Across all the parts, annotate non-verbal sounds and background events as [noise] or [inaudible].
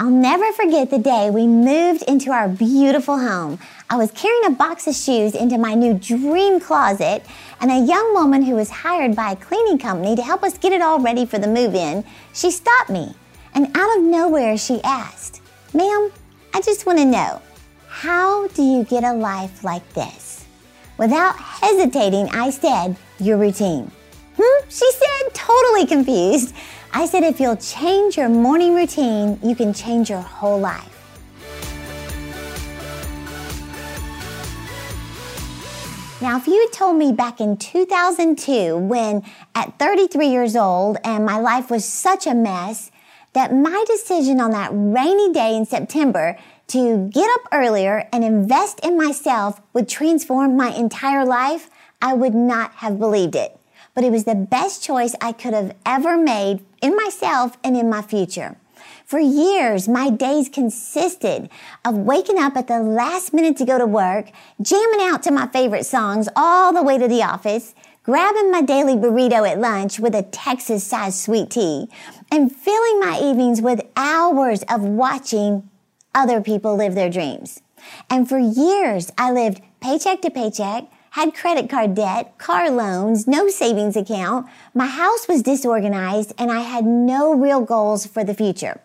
I'll never forget the day we moved into our beautiful home. I was carrying a box of shoes into my new dream closet, and a young woman who was hired by a cleaning company to help us get it all ready for the move in, she stopped me. And out of nowhere, she asked, Ma'am, I just want to know, how do you get a life like this? Without hesitating, I said, Your routine. Hmm? She said, totally confused. I said, if you'll change your morning routine, you can change your whole life. Now, if you had told me back in 2002, when at 33 years old and my life was such a mess, that my decision on that rainy day in September to get up earlier and invest in myself would transform my entire life, I would not have believed it but it was the best choice I could have ever made in myself and in my future. For years, my days consisted of waking up at the last minute to go to work, jamming out to my favorite songs all the way to the office, grabbing my daily burrito at lunch with a Texas sized sweet tea, and filling my evenings with hours of watching other people live their dreams. And for years, I lived paycheck to paycheck, had credit card debt, car loans, no savings account. My house was disorganized and I had no real goals for the future.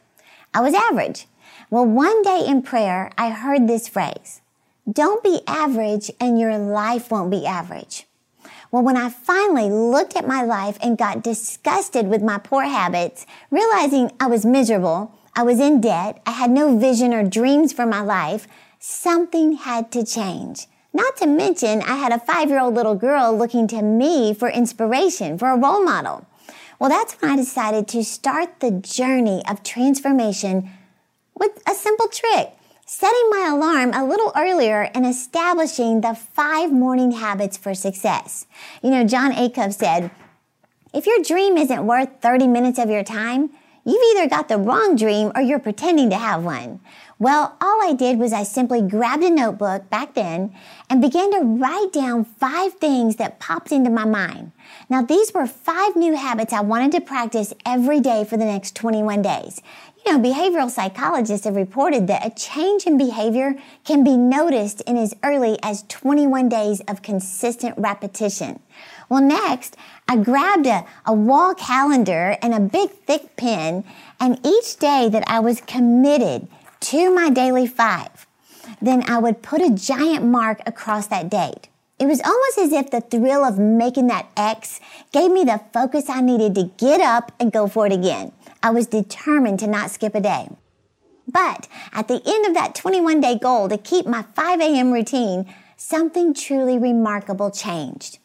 I was average. Well, one day in prayer, I heard this phrase. Don't be average and your life won't be average. Well, when I finally looked at my life and got disgusted with my poor habits, realizing I was miserable, I was in debt, I had no vision or dreams for my life, something had to change. Not to mention, I had a five year old little girl looking to me for inspiration, for a role model. Well, that's when I decided to start the journey of transformation with a simple trick setting my alarm a little earlier and establishing the five morning habits for success. You know, Jon Acuff said, if your dream isn't worth 30 minutes of your time, you've either got the wrong dream or you're pretending to have one. Well, all I did was I simply grabbed a notebook back then and began to write down five things that popped into my mind. Now, these were five new habits I wanted to practice every day for the next 21 days. You know, behavioral psychologists have reported that a change in behavior can be noticed in as early as 21 days of consistent repetition. Well, next, I grabbed a, a wall calendar and a big thick pen, and each day that I was committed to my daily five, then I would put a giant mark across that date. It was almost as if the thrill of making that X gave me the focus I needed to get up and go for it again. I was determined to not skip a day. But at the end of that 21 day goal to keep my 5 a.m. routine, something truly remarkable changed.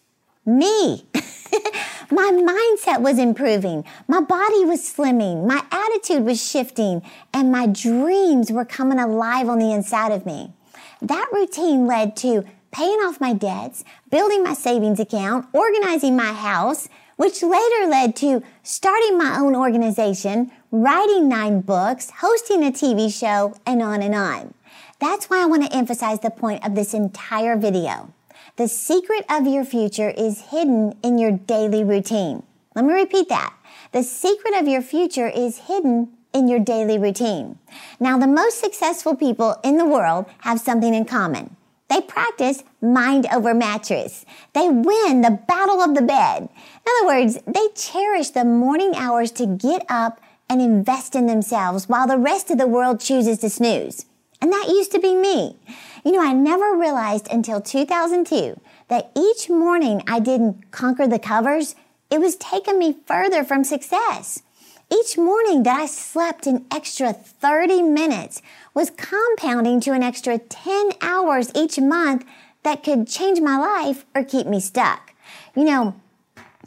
Me! [laughs] My mindset was improving. My body was slimming. My attitude was shifting and my dreams were coming alive on the inside of me. That routine led to paying off my debts, building my savings account, organizing my house, which later led to starting my own organization, writing nine books, hosting a TV show, and on and on. That's why I want to emphasize the point of this entire video. The secret of your future is hidden in your daily routine. Let me repeat that. The secret of your future is hidden in your daily routine. Now, the most successful people in the world have something in common. They practice mind over mattress. They win the battle of the bed. In other words, they cherish the morning hours to get up and invest in themselves while the rest of the world chooses to snooze. And that used to be me. You know, I never realized until 2002 that each morning I didn't conquer the covers, it was taking me further from success. Each morning that I slept an extra 30 minutes was compounding to an extra 10 hours each month that could change my life or keep me stuck. You know,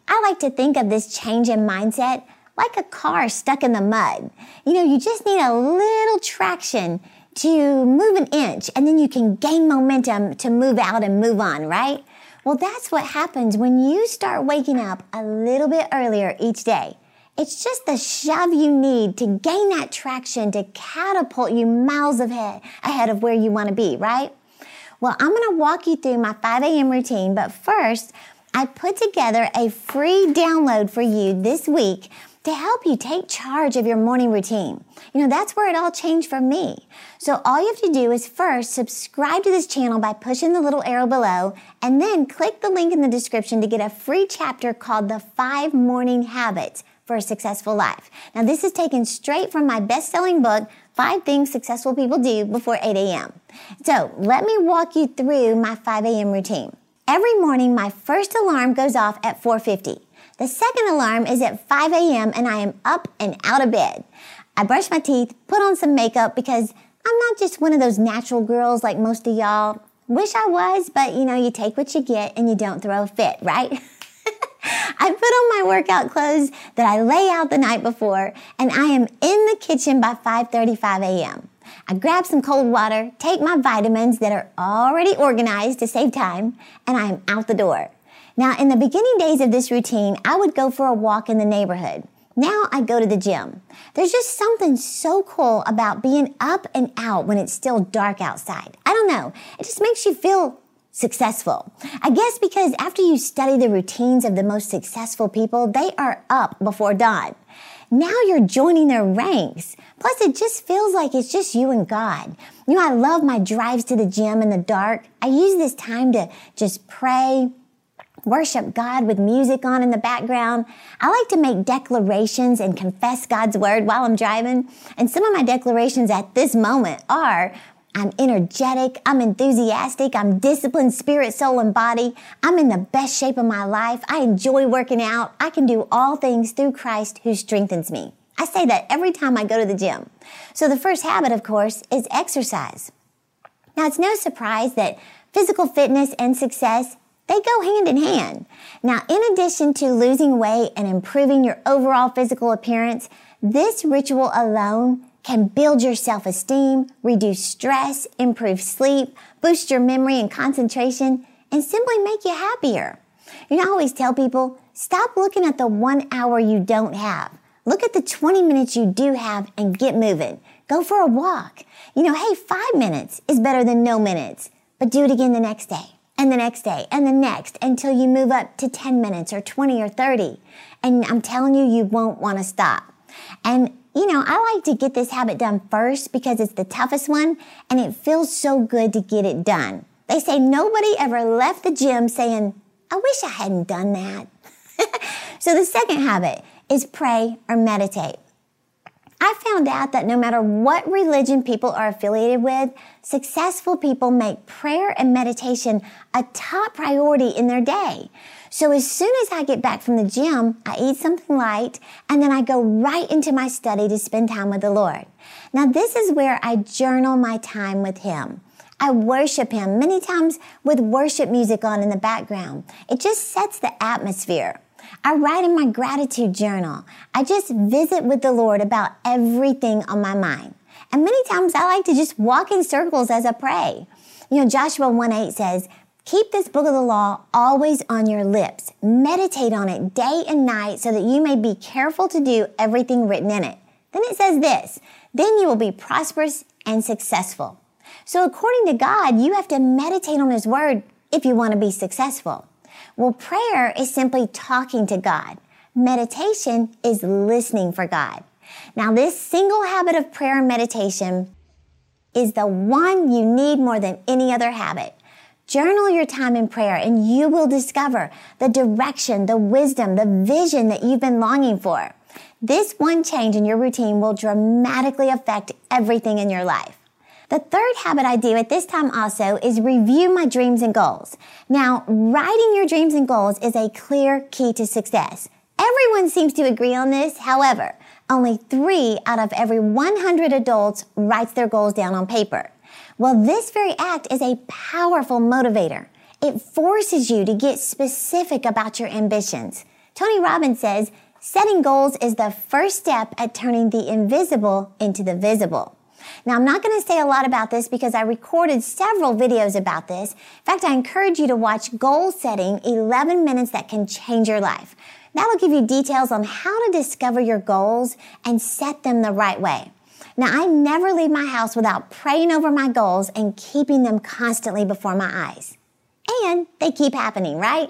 I like to think of this change in mindset like a car stuck in the mud. You know, you just need a little traction to move an inch and then you can gain momentum to move out and move on, right? Well, that's what happens when you start waking up a little bit earlier each day. It's just the shove you need to gain that traction to catapult you miles ahead, ahead of where you want to be, right? Well, I'm going to walk you through my 5 a.m. routine, but first, I put together a free download for you this week to help you take charge of your morning routine. You know, that's where it all changed for me. So all you have to do is first subscribe to this channel by pushing the little arrow below and then click the link in the description to get a free chapter called The Five Morning Habits for a Successful Life. Now, this is taken straight from my best-selling book, Five Things Successful People Do Before 8 a.m. So let me walk you through my 5 a.m. routine. Every morning, my first alarm goes off at 450. The second alarm is at 5 a.m. and I am up and out of bed. I brush my teeth, put on some makeup because I'm not just one of those natural girls like most of y'all. Wish I was, but you know, you take what you get and you don't throw a fit, right? [laughs] I put on my workout clothes that I lay out the night before and I am in the kitchen by 5:35 a.m. I grab some cold water, take my vitamins that are already organized to save time, and I am out the door. Now, in the beginning days of this routine, I would go for a walk in the neighborhood. Now I go to the gym. There's just something so cool about being up and out when it's still dark outside. I don't know. It just makes you feel successful. I guess because after you study the routines of the most successful people, they are up before dawn. Now you're joining their ranks. Plus, it just feels like it's just you and God. You know, I love my drives to the gym in the dark. I use this time to just pray, worship God with music on in the background. I like to make declarations and confess God's word while I'm driving. And some of my declarations at this moment are, I'm energetic. I'm enthusiastic. I'm disciplined, spirit, soul, and body. I'm in the best shape of my life. I enjoy working out. I can do all things through Christ who strengthens me. I say that every time I go to the gym. So the first habit, of course, is exercise. Now, it's no surprise that physical fitness and success they go hand in hand. Now, in addition to losing weight and improving your overall physical appearance, this ritual alone can build your self esteem, reduce stress, improve sleep, boost your memory and concentration, and simply make you happier. You know, I always tell people stop looking at the one hour you don't have. Look at the 20 minutes you do have and get moving. Go for a walk. You know, hey, five minutes is better than no minutes, but do it again the next day and the next day and the next until you move up to 10 minutes or 20 or 30. And I'm telling you, you won't want to stop. And you know, I like to get this habit done first because it's the toughest one and it feels so good to get it done. They say nobody ever left the gym saying, I wish I hadn't done that. [laughs] so the second habit is pray or meditate. I found out that no matter what religion people are affiliated with, successful people make prayer and meditation a top priority in their day. So as soon as I get back from the gym, I eat something light and then I go right into my study to spend time with the Lord. Now this is where I journal my time with Him. I worship Him many times with worship music on in the background. It just sets the atmosphere. I write in my gratitude journal. I just visit with the Lord about everything on my mind. And many times I like to just walk in circles as I pray. You know, Joshua 1 8 says, Keep this book of the law always on your lips. Meditate on it day and night so that you may be careful to do everything written in it. Then it says this, then you will be prosperous and successful. So according to God, you have to meditate on His Word if you want to be successful. Well, prayer is simply talking to God. Meditation is listening for God. Now, this single habit of prayer and meditation is the one you need more than any other habit. Journal your time in prayer and you will discover the direction, the wisdom, the vision that you've been longing for. This one change in your routine will dramatically affect everything in your life. The third habit I do at this time also is review my dreams and goals. Now, writing your dreams and goals is a clear key to success. Everyone seems to agree on this. However, only three out of every 100 adults writes their goals down on paper. Well, this very act is a powerful motivator. It forces you to get specific about your ambitions. Tony Robbins says, setting goals is the first step at turning the invisible into the visible. Now, I'm not going to say a lot about this because I recorded several videos about this. In fact, I encourage you to watch Goal Setting 11 Minutes That Can Change Your Life. That'll give you details on how to discover your goals and set them the right way. Now, I never leave my house without praying over my goals and keeping them constantly before my eyes. And they keep happening, right?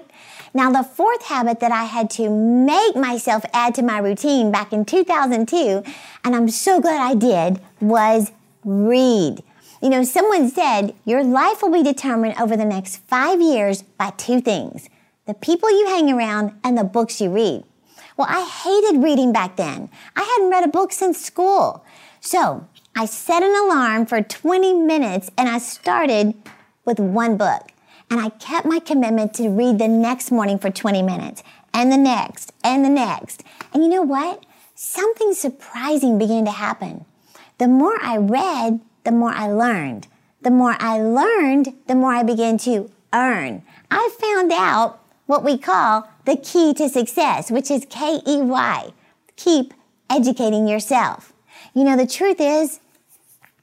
Now, the fourth habit that I had to make myself add to my routine back in 2002, and I'm so glad I did, was read. You know, someone said your life will be determined over the next five years by two things the people you hang around and the books you read. Well, I hated reading back then. I hadn't read a book since school. So I set an alarm for 20 minutes and I started with one book. And I kept my commitment to read the next morning for 20 minutes and the next and the next. And you know what? Something surprising began to happen. The more I read, the more I learned. The more I learned, the more I began to earn. I found out what we call the key to success, which is K E Y. Keep educating yourself. You know, the truth is,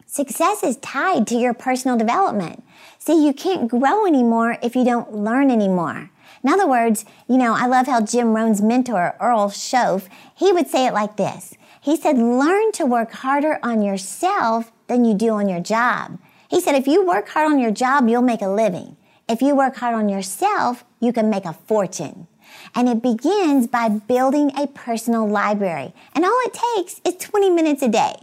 success is tied to your personal development. See, you can't grow anymore if you don't learn anymore. In other words, you know, I love how Jim Rohn's mentor, Earl Shoaff, he would say it like this. He said, learn to work harder on yourself than you do on your job. He said, if you work hard on your job, you'll make a living. If you work hard on yourself, you can make a fortune. And it begins by building a personal library. And all it takes is 20 minutes a day.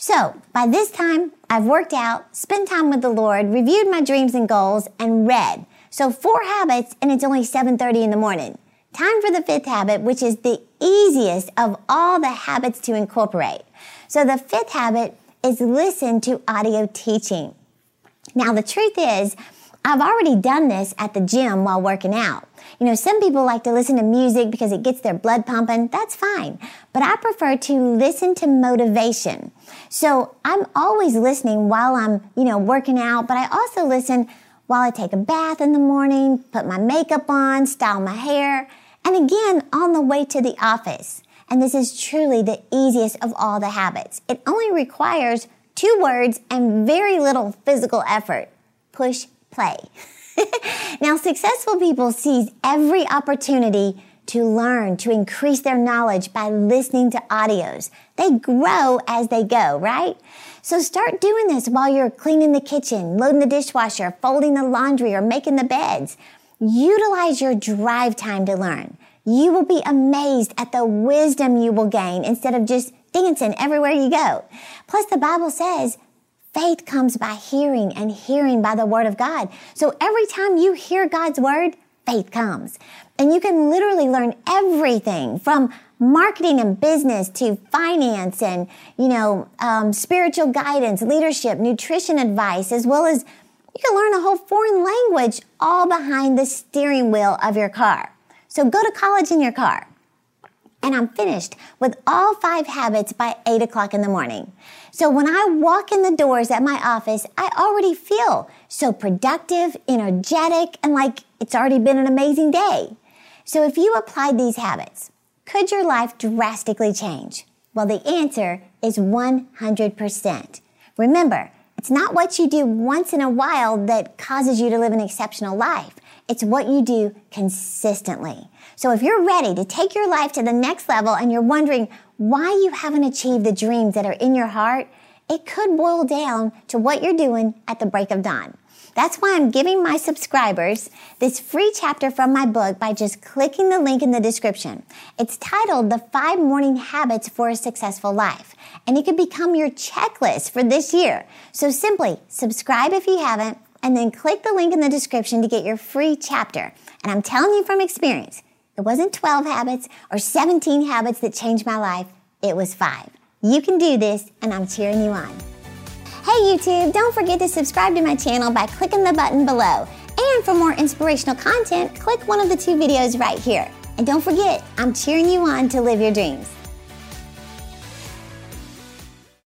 So by this time, I've worked out, spent time with the Lord, reviewed my dreams and goals, and read. So four habits, and it's only 7.30 in the morning. Time for the fifth habit, which is the easiest of all the habits to incorporate. So the fifth habit is listen to audio teaching. Now the truth is, I've already done this at the gym while working out. You know, some people like to listen to music because it gets their blood pumping. That's fine. But I prefer to listen to motivation. So I'm always listening while I'm, you know, working out, but I also listen while I take a bath in the morning, put my makeup on, style my hair, and again on the way to the office. And this is truly the easiest of all the habits. It only requires two words and very little physical effort. Push play. [laughs] now, successful people seize every opportunity to learn, to increase their knowledge by listening to audios. They grow as they go, right? So start doing this while you're cleaning the kitchen, loading the dishwasher, folding the laundry, or making the beds. Utilize your drive time to learn. You will be amazed at the wisdom you will gain instead of just dancing everywhere you go. Plus, the Bible says Faith comes by hearing and hearing by the word of God. So every time you hear God's word, faith comes. And you can literally learn everything from marketing and business to finance and, you know, um, spiritual guidance, leadership, nutrition advice, as well as you can learn a whole foreign language all behind the steering wheel of your car. So go to college in your car and I'm finished with all five habits by 8 o'clock in the morning. So when I walk in the doors at my office, I already feel so productive, energetic, and like it's already been an amazing day. So if you applied these habits, could your life drastically change? Well, the answer is 100%. Remember, it's not what you do once in a while that causes you to live an exceptional life. It's what you do consistently. So if you're ready to take your life to the next level and you're wondering why you haven't achieved the dreams that are in your heart, it could boil down to what you're doing at the break of dawn. That's why I'm giving my subscribers this free chapter from my book by just clicking the link in the description. It's titled The Five Morning Habits for a Successful Life, and it could become your checklist for this year. So simply subscribe if you haven't, and then click the link in the description to get your free chapter. And I'm telling you from experience, it wasn't 12 habits or 17 habits that changed my life, it was five. You can do this, and I'm cheering you on. Hey YouTube, don't forget to subscribe to my channel by clicking the button below. And for more inspirational content, click one of the two videos right here. And don't forget, I'm cheering you on to live your dreams.